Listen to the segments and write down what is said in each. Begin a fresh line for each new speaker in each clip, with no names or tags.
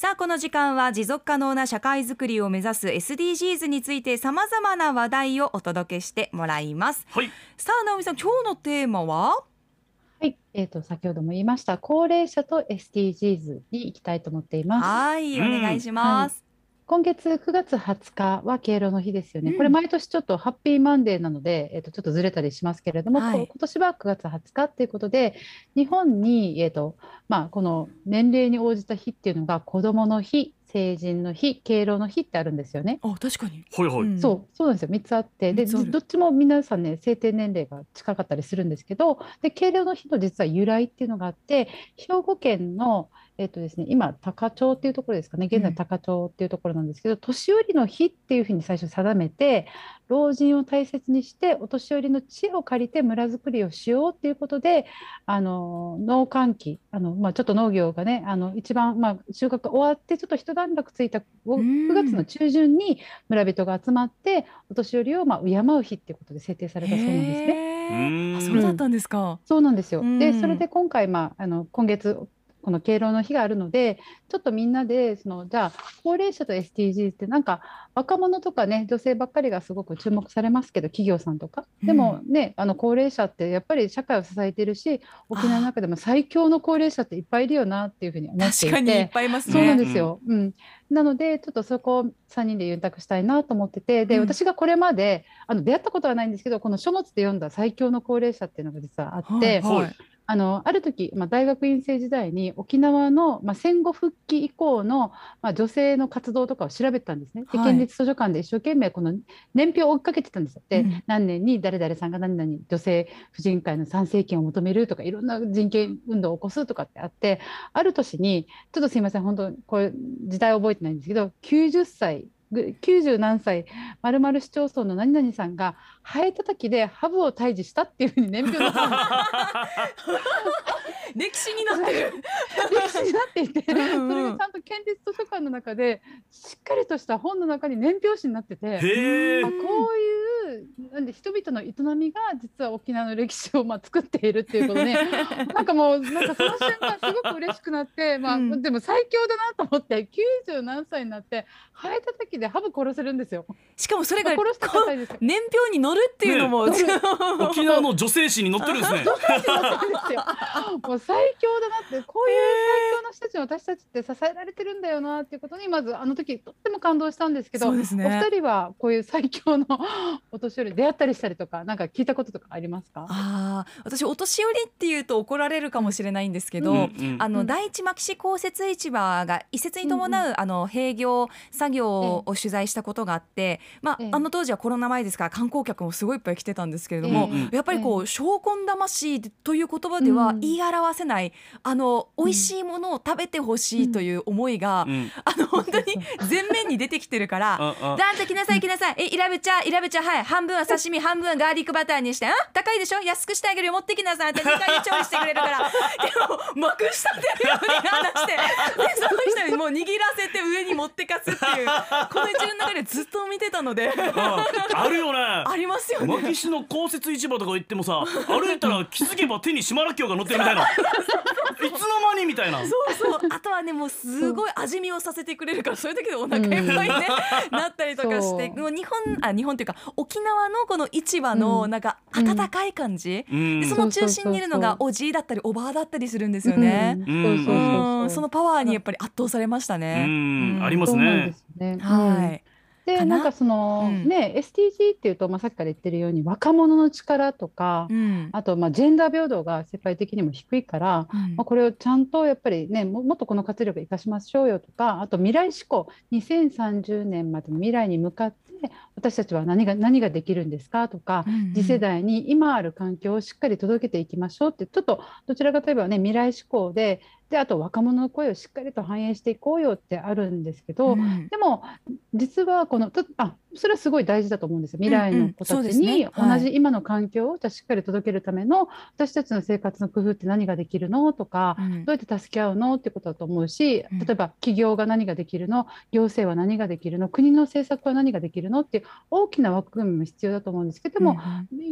さあこの時間は持続可能な社会づくりを目指す SDGs についてさまざまな話題をお届けしてもらいます。
はい。
さあ直美さん今日のテーマは？
はい、えー、と先ほども言いました高齢者と SDGs に行きたいと思っています。
はいお
うん
願いします、
今月9月20日は敬老の日ですよね。
うん。
これ毎年ちょっとハッピーマンデーなので、えー、とちょっとずれたりしますけれども、
はい。
こ今年は9月20日っていうことで日本に、えーとまあ、この年齢に応じた日っていうのが子どもの日成人の日敬老の日ってあるんですよね。
あ確かに、
はいはい。
うん。
そうそうなんですよ。3つあって。でどっちも皆さんね制定年齢が近かったりするんですけどで敬老の日の実は由来っていうのがあって兵庫県の、えっとですね、今高町っていうところですかね。現
うん。
在高町っていうところなんですけど、年寄りの日っていうふうに最初定めて老人を大切にしてお年寄りの知恵を借りて村づくりをしようっていうことであの農閑期あの、まあ、ちょっと農業がねあの一番、まあ、収穫が終わってちょっと一段落ついた
うん。
9月の中旬に村人が集まってお年寄りをまあ敬う日っていうことで制定されたそうなんですね。
あそうだったんですか、
そうなんですよ。
うん。
でそれで今回、まあ、あの今月この敬老の日があるのでちょっとみんなでそのじゃあ高齢者と SDGs ってなんか若者とかね女性ばっかりがすごく注目されますけど企業さんとか。でもね、あの高齢者ってやっぱり社会を支えているし沖縄の中でも最強の高齢者っていっぱいいるよなっていうふうに思ってい
確かにいってぱいいますね。
そうなんですよ。うん、なのでちょっとそこを3人でユンタクしたいなと思っててで、
うん。
私がこれまであの出会ったことはないんですけどこの書物で読んだ最強の高齢者っていうのが実はあって、
はい
はい
あのある時、まあ、大学院生時代に沖縄の、まあ、戦後復帰以降の、まあ、女性の活動とかを調べたんですね。で
はい
県立図書館で一生懸命この年表を追っかけてたんですよ。で、
うん
何年に誰々さんが何々女性婦人会の参政権を求めるとかいろんな人権運動を起こすとかってあってある年にちょっとすいません本当これ時代覚えてないんですけど90歳ぐ90何歳まるまる市町村の何々さんがハエたたきでハブを退治したっていうふうに年表が
歴史になってる
歴史になっていてそれがちゃんと県立図書館の中でしっかりとした本の中に年表紙になってて。あ。こういうなんで人々の営みが実は沖縄の歴史をまあ作っているっていうことで なんかもうなんかその瞬間すごく嬉しくなって、まあ
うん
でも最強だなと思って90何歳になってハエたたきでハブ殺せるんですよ。
しかもそれが
殺してくださいですよ。
年表に載るっていうのも、
ね
沖縄の女性誌に載ってるんですね。
そうなんですよ。もう最強だなってこういう最強の人たちに私たちって支えられてるんだよなっていうことにまずあの時とっても感動したんですけど、
ね
お二人はこういう最強のお 年寄り出会ったりしたりとかなんか聞いたこととかありますか？
あ私お年寄りっていうと怒られるかもしれないんですけど、あの、第一牧師公設市場が移設に伴う、
うん
あの閉業作業を取材したことがあって、まあ、
え
あの当時はコロナ前ですから観光客もすごいいっぱい来てたんですけれども、やっぱりこう「証拠魂」という言葉では言い表せない、あの美味しいものを食べてほしいという思いが、
うん
あの本当に前面に出てきてるから。じゃあ、じゃあ来なさい来なさい。え、イラブチャ、イラブチャ、はい。半分は刺身、半分はガーリックバターにして。あ高いでしょ？安くしてあげるよ。持ってきなさい。って2回で調理してくれるから。でも、まくしたてるように話して、で、そのもう握らせて上に持ってかすっていう、この一連の中でずっと見てたので、
ああるよね。
ありますよね。
マキシの公設市場とか行ってもさ歩いたら気づけば手に島らっきょうが乗ってるみたいな。いつの間にみたいな。
そうそう。あとはね、もうすごい味見をさせてくれるから、そういう時でお腹いっぱいね、なったりとかして、もう日本、あ、日本っていうか、沖縄のこの市場の
うん。
なんか温かい感じ。
うん。
でその中心にいるのがおじいだったりおばあだったりするんですよね。
うん。そ
のパワーにやっぱり圧倒されました
う
ね。
んあります
そうなんで
ね
すね。
はい。
でな？んかその、
うん
ね SDG っていうと、まあ、さっきから言ってるように若者の力とか、
うん。
あとまあジェンダー平等が世界的にも低いから、
うん
まあ、これをちゃんとやっぱりねももっとこの活力を生かしましょうよとかあと未来志向2030年までの未来に向かって私たちは何が何ができるんですかとか、次世代に今ある環境をしっかり届けていきましょうってちょっとどちらかといえばね未来志向でであと若者の声をしっかりと反映していこうよってあるんですけど、
うん。
でも実はこのとあそれはすごい大事だと思うんですよ。未来の子たちに同じ今の環境をじゃあしっかり届けるための私たちの生活の工夫って何ができるのとか、
うん。
どうやって助け合うのってことだと思うし
うん。
例えば企業が何ができるの行政は何ができるの国の政策は何ができるのっていう大きな枠組みも必要だと思うんですけどでも、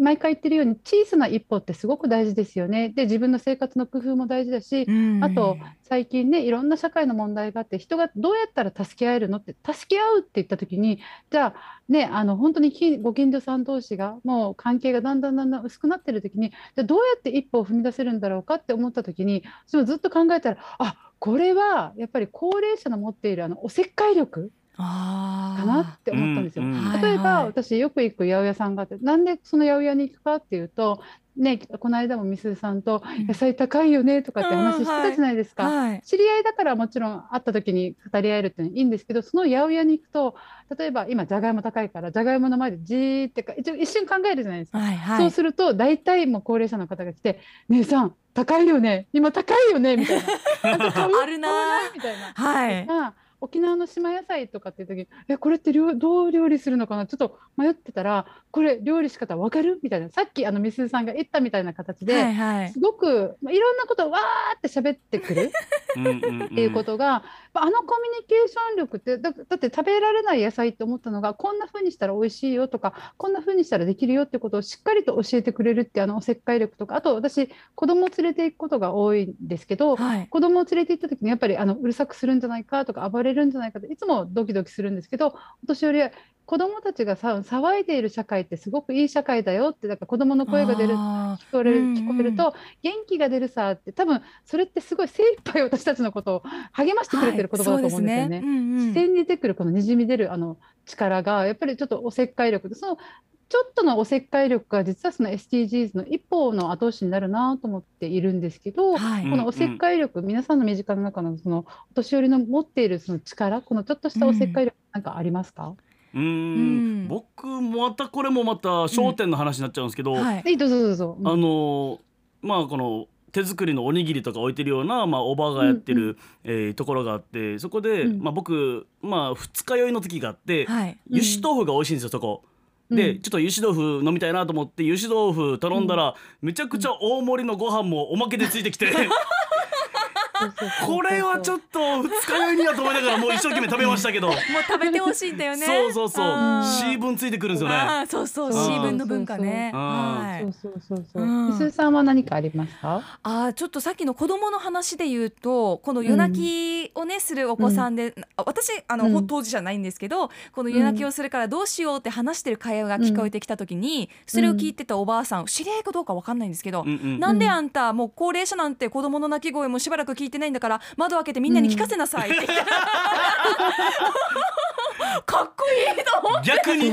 毎回言ってるように小さな一歩ってすごく大事ですよね。で自分の生活の工夫も大事だし、
うん
あとと最近ねいろんな社会の問題があって人がどうやったら助け合えるのって助け合うって言った時にじゃあねあの本当にきご近所さん同士がもう関係がだんだんだんだん薄くなってる時にじゃあどうやって一歩を踏み出せるんだろうかって思った時に私もずっと考えたらあこれはやっぱり高齢者の持っているあのおせっかい力
あ
かなって思ったんですよ。
うんうん。
はい
例えば、
はい
私よく行く八百屋さんがあってなんでその八百屋に行くかっていうと、ね、この間もみすずさんと
うん。
野菜高いよねとかって話して
うんはい。
たじゃないですか。
はい。
知り合いだからもちろん会った時に語り合えるっていうのはいいんですけどその八百屋に行くと例えば今じゃがいも高いからじゃがいもの前でじーってか一応一瞬考えるじゃないですか。
はいはい。
そうすると大体もう高齢者の方が来て「姉さん高いよね。今高いよね」みたいな「なんか買う
あるな
みたいな。
はい。
が沖縄の島野菜とかっていう時に「えこれって料どう料理するのかな?」ちょっと迷ってたら「これ料理仕方わかる?」みたいなさっきあのみすずさんが言ったみたいな形で、
はいはい
すごくまあいろんなことをわーって喋ってくるっていうことが、まああのコミュニケーション力ってだだって食べられない野菜って思ったのがこんな風にしたら美味しいよとかこんな風にしたらできるよってことをしっかりと教えてくれるってあのおせっかい力とかあと私子供を連れて行くことが多いんですけど、
はい。
子供を連れて行った時にやっぱりあのうるさくするんじゃないかとか暴れるんじゃないかっていつもドキドキするんですけどお年寄りは子供たちがさ騒いでいる社会ってすごくいい社会だよってだから子供の声が出る
あ
聞こえる
うんうん。
聞こえると元気が出るさって多分それってすごい精一杯私たちのことを 励ましてくれてる言葉だと思うんですよね。
はいね。うんうん。
自然に出てくるこのにじみ出るあの力がやっぱりちょっとおせっかい力でそのちょっとのおせっかい力が実はその SDGs の一歩の後押しになるなと思っているんですけど、
はい。
このおせっかい力、皆さんの身近な中のそのお年寄りの持っているその力このちょっとしたおせっかい力なんかありますか、
うー
うん。
ん僕またこれもまた焦点の話になっちゃうんですけど、
はい。
えどうぞどうぞ。
あのーまあこの手作りのおにぎりとか置いてるような、まあ、おばがやってる、
うん
えーところがあってそこで、
うん。
まあ、僕、まあ、二日酔いの時があって、
はい。
油脂豆腐が美味しいんですよそこ。で、
うん。
ちょっと油脂豆腐飲みたいなと思って油脂豆腐頼んだら、めちゃくちゃ大盛りのご飯もおまけでついてきて これはちょっと二日酔いにはと思いながらもう一生懸命食べましたけど、
もう食べてほしいんだよね。
そうそうそう。C 分ついてくるんですよね。
そうそう C 分の文化ね。
そうそう
はい。
そうそうそうそう。
うん。
みすずさんは何かありますか？
あーちょっとさっきの子供の話で言うとこの夜泣きをね、するお子さんで、あ私あの、
うん。
ほ当事者ないんですけどこの夜泣きをするからどうしようって話してる会話が聞こえてきた時に、それを聞いてたおばあさん知り合いかどうかわかんないんですけど、
うんうん。
なんであんたもう高齢者なんて子供の泣き声もしばらく聞いててないんだから窓開けてみんなに聞かせなさいって言って、かっこいいと思って。
逆に。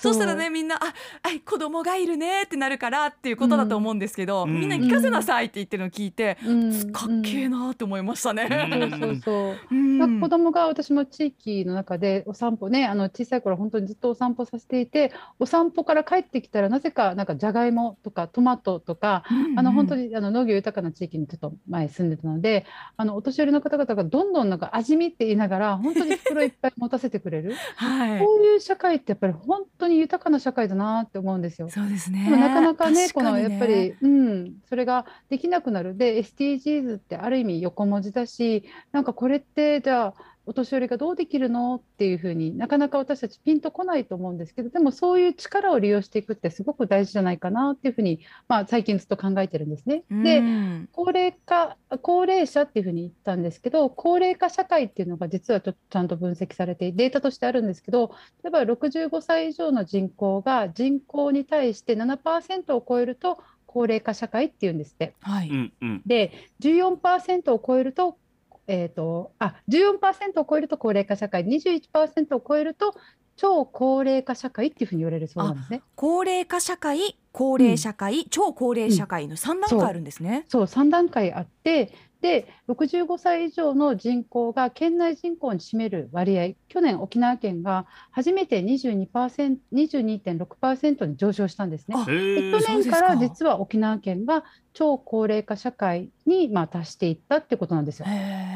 そう。したらねみんな「あはい子供がいるね」ってなるからっていうことだと思うんですけど、
うん。
みんなに聞かせなさいって言ってるのを聞いて、
うん。
かっけえなって思いましたね。
うん。
そうそうそう。
うん。
子供が私も地域の中でお散歩ねあの小さい頃本当にずっとお散歩させていてお散歩から帰ってきたらなぜかなんかじゃがいもとかトマトとかあの本当にあの農業豊かな地域にちょっと前住んでたのであのお年寄りの方々がどんどんなんか味見って言いながら本当に袋いっぱい持たせてくれる？
はい。
こういう社会ってやっぱり本当に豊かな社会だなって思うんですよ。
そうですね。
でもなかなかね、このやっぱり、うん、それができなくなる。で、SDGs ってある意味横文字だし、なんかこれって、じゃあ、お年寄りがどうできるのっていうふうになかなか私たちピンとこないと思うんですけどでもそういう力を利用していくってすごく大事じゃないかなっていうふうに、まあ、最近ずっと考えてるんですね。で
うん
高齢化高齢者っていうふうに言ったんですけど高齢化社会っていうのが実はちょっとちゃんと分析されてデータとしてあるんですけど例えば65歳以上の人口が人口に対して7%を超えると高齢化社会っていうんですって。
はい、
で14%を超えると,、えー、とあ14%を超えると高齢化社会21%を超えると超高齢化社会っていうふうに言われるそうなんですね。
高齢化社会高齢社会、超高齢社会の三段階あるんですね。
そう3段階あってで65歳以上の人口が県内人口に占める割合去年沖縄県が初めて22% 22.6%に上昇したんですね。去年から実は沖縄県が超高齢化社会にまあ達していったってことなんですよ。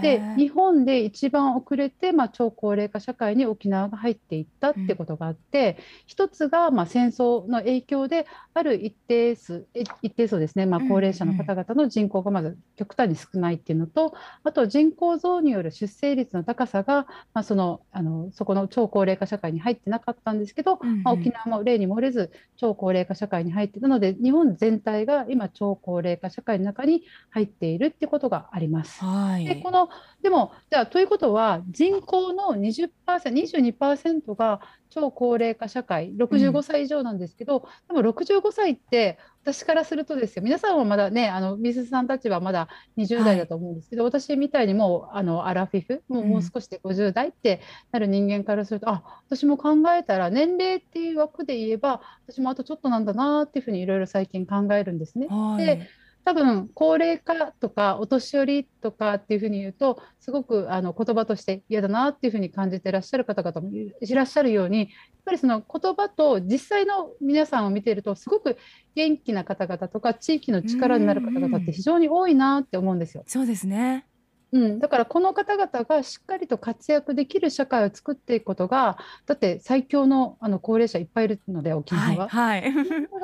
で日本で一番遅れて、まあ、超高齢化社会に沖縄が入っていったってことがあって、一つが、まあ、戦争の影響である一定数え一定数ですね、まあ、
うん
高齢者の方々の人口がまず極端に少ないっていうのと、あと人口増による出生率の高さが、まあ、そのあのそこの超高齢化社会に入ってなかったんですけど、
うんうん。
まあ、沖縄も例に漏れず超高齢化社会に入ってたので日本全体が今超高齢齢化社会の中に入っているってことがあります。
はい
でこのでもじゃあということは人口の 20%22% が超高齢化社会65歳以上なんですけど、でも65歳って私からするとですよ皆さんはまだねあの水さんたちはまだ20代だと思うんですけど、私みたいにもうあのアラフィフもうもう少しで50代ってなる人間からすると、あ私も考えたら年齢っていう枠で言えば私もあとちょっとなんだなっていうふうにいろいろ最近考えるんですね。
はい
で多分高齢化とかお年寄りとかっていうふうに言うとすごくあの言葉として嫌だなっていうふうに感じてらっしゃる方々もいらっしゃるようにやっぱりその言葉と実際の皆さんを見ているとすごく元気な方々とか地域の力になる方々って非常に多いなって思うんですよ。
そうですね
うん、だからこの方々がしっかりと活躍できる社会を作っていくことがだって最強のあの高齢者いっぱいいるので沖
はい
縄は。
はい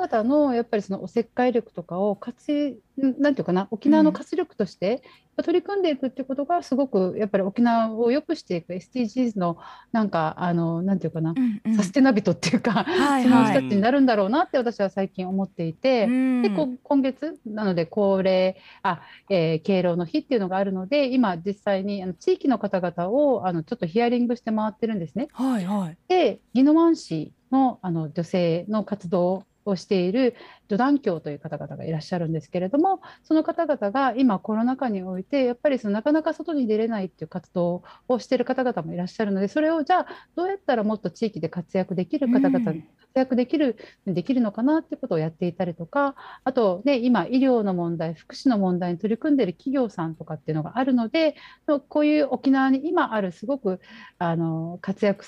方々のやっぱりそのおせっかい力とかを活なんていうかな沖縄の活力として取り組んでいくってことがすごくやっぱり沖縄を良くしていく。SDGs のなんかあのなんていうかな、
うんうん。
サステナビトっていうか、
はい
その
はい
人たちになるんだろうなって私は最近思っていて。
うん。
でこ今月なので高齢あ、えー敬老の日っていうのがあるので今実際にあの地域の方々をあのちょっとヒアリングして回ってるんですね。
はいはい。
で宜野湾市のあの女性の活動をしている助団教という方々がいらっしゃるんですけれどもその方々が今コロナ禍においてやっぱりそのなかなか外に出れないっていう活動をしている方々もいらっしゃるのでそれをじゃあどうやったらもっと地域で活躍できる方々
うん。
活躍できるできるのかなっていうことをやっていたりとかあとね今医療の問題福祉の問題に取り組んでいる企業さんとかっていうのがあるのでこういう沖縄に今あるすごくあの活躍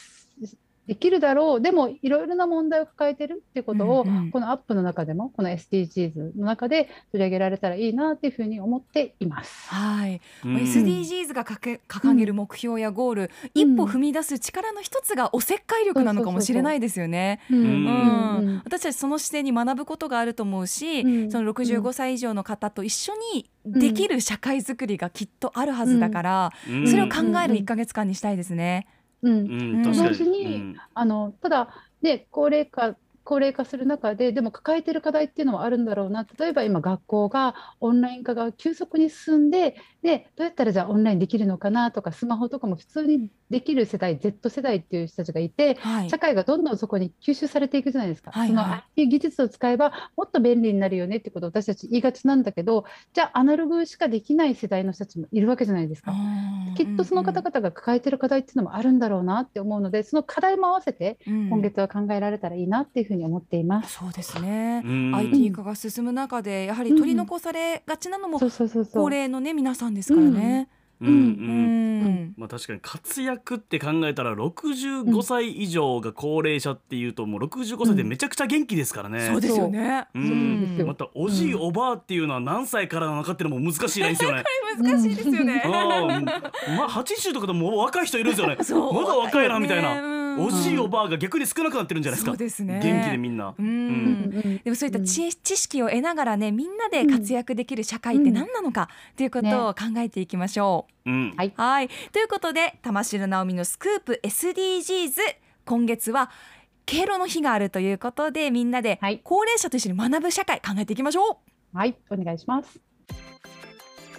できるだろう。でもいろいろな問題を抱えてるっていうことを、
うんうん。
このアップの中でもこの SDGs の中で取り上げられたらいいなっていうふうに思っています。
はい、
うん。
SDGs がかけ掲げる目標やゴール、一歩踏み出す力の一つがおせっかい力なのかもしれないですよね。
うん。
うん。
うん。
私たちその視点に学ぶことがあると思うし、
うん。
その65歳以上の方と一緒にできる社会づくりがきっとあるはずだから、
うん。
それを考える1ヶ月間にしたいですね。
うん
うん確かに。
同時にあのただ、ね、高齢化高齢化する中ででも抱えている課題っていうのはあるんだろうな。例えば今学校がオンライン化が急速に進んででどうやったらじゃあオンラインできるのかなとかスマホとかも普通にできる世代 Z 世代っていう人たちがいて
はい。
社会がどんどんそこに吸収されていくじゃないですか。
はい
その
はい
IT 技術を使えばもっと便利になるよねってことを私たち言いがちなんだけどじゃあアナログしかできない世代の人たちもいるわけじゃないですか。きっとその方々が抱えてる課題っていうのもあるんだろうなって思うのでその課題も合わせて
々
今月は考えられたらいいなっていうふうに思っています。
そうですね、
うん
IT 化が進む中でやはり取り残されがちなのも
そうそうそうそう。
高齢のね皆さんですからね。
うんうん
うん
まあ確かに活躍って考えたら65歳以上が高齢者っていうともう65歳でめちゃくちゃ元気ですからね。
そうですよね。
う
そうなんですよ
またおじいおばあっていうのは何歳からなのかっていうのも難しいですよね。
難しいですよね。
うんまあ80とかでも若い人いるんですよね。まだ若いなみたいな。
うん
おじいおばあが逆に少なくなってるんじゃないですか。
そうですね
元気でみんな。
でもそういった知,、知識を得ながらねみんなで活躍できる社会って何なのかということを考えていきましょう。
うん。
はい
はいということで玉城直美のスクープ SDGs 今月は敬老の日があるということでみんなで
はい
高齢者と一緒に学ぶ社会考えていきましょう。
はい、お願いします。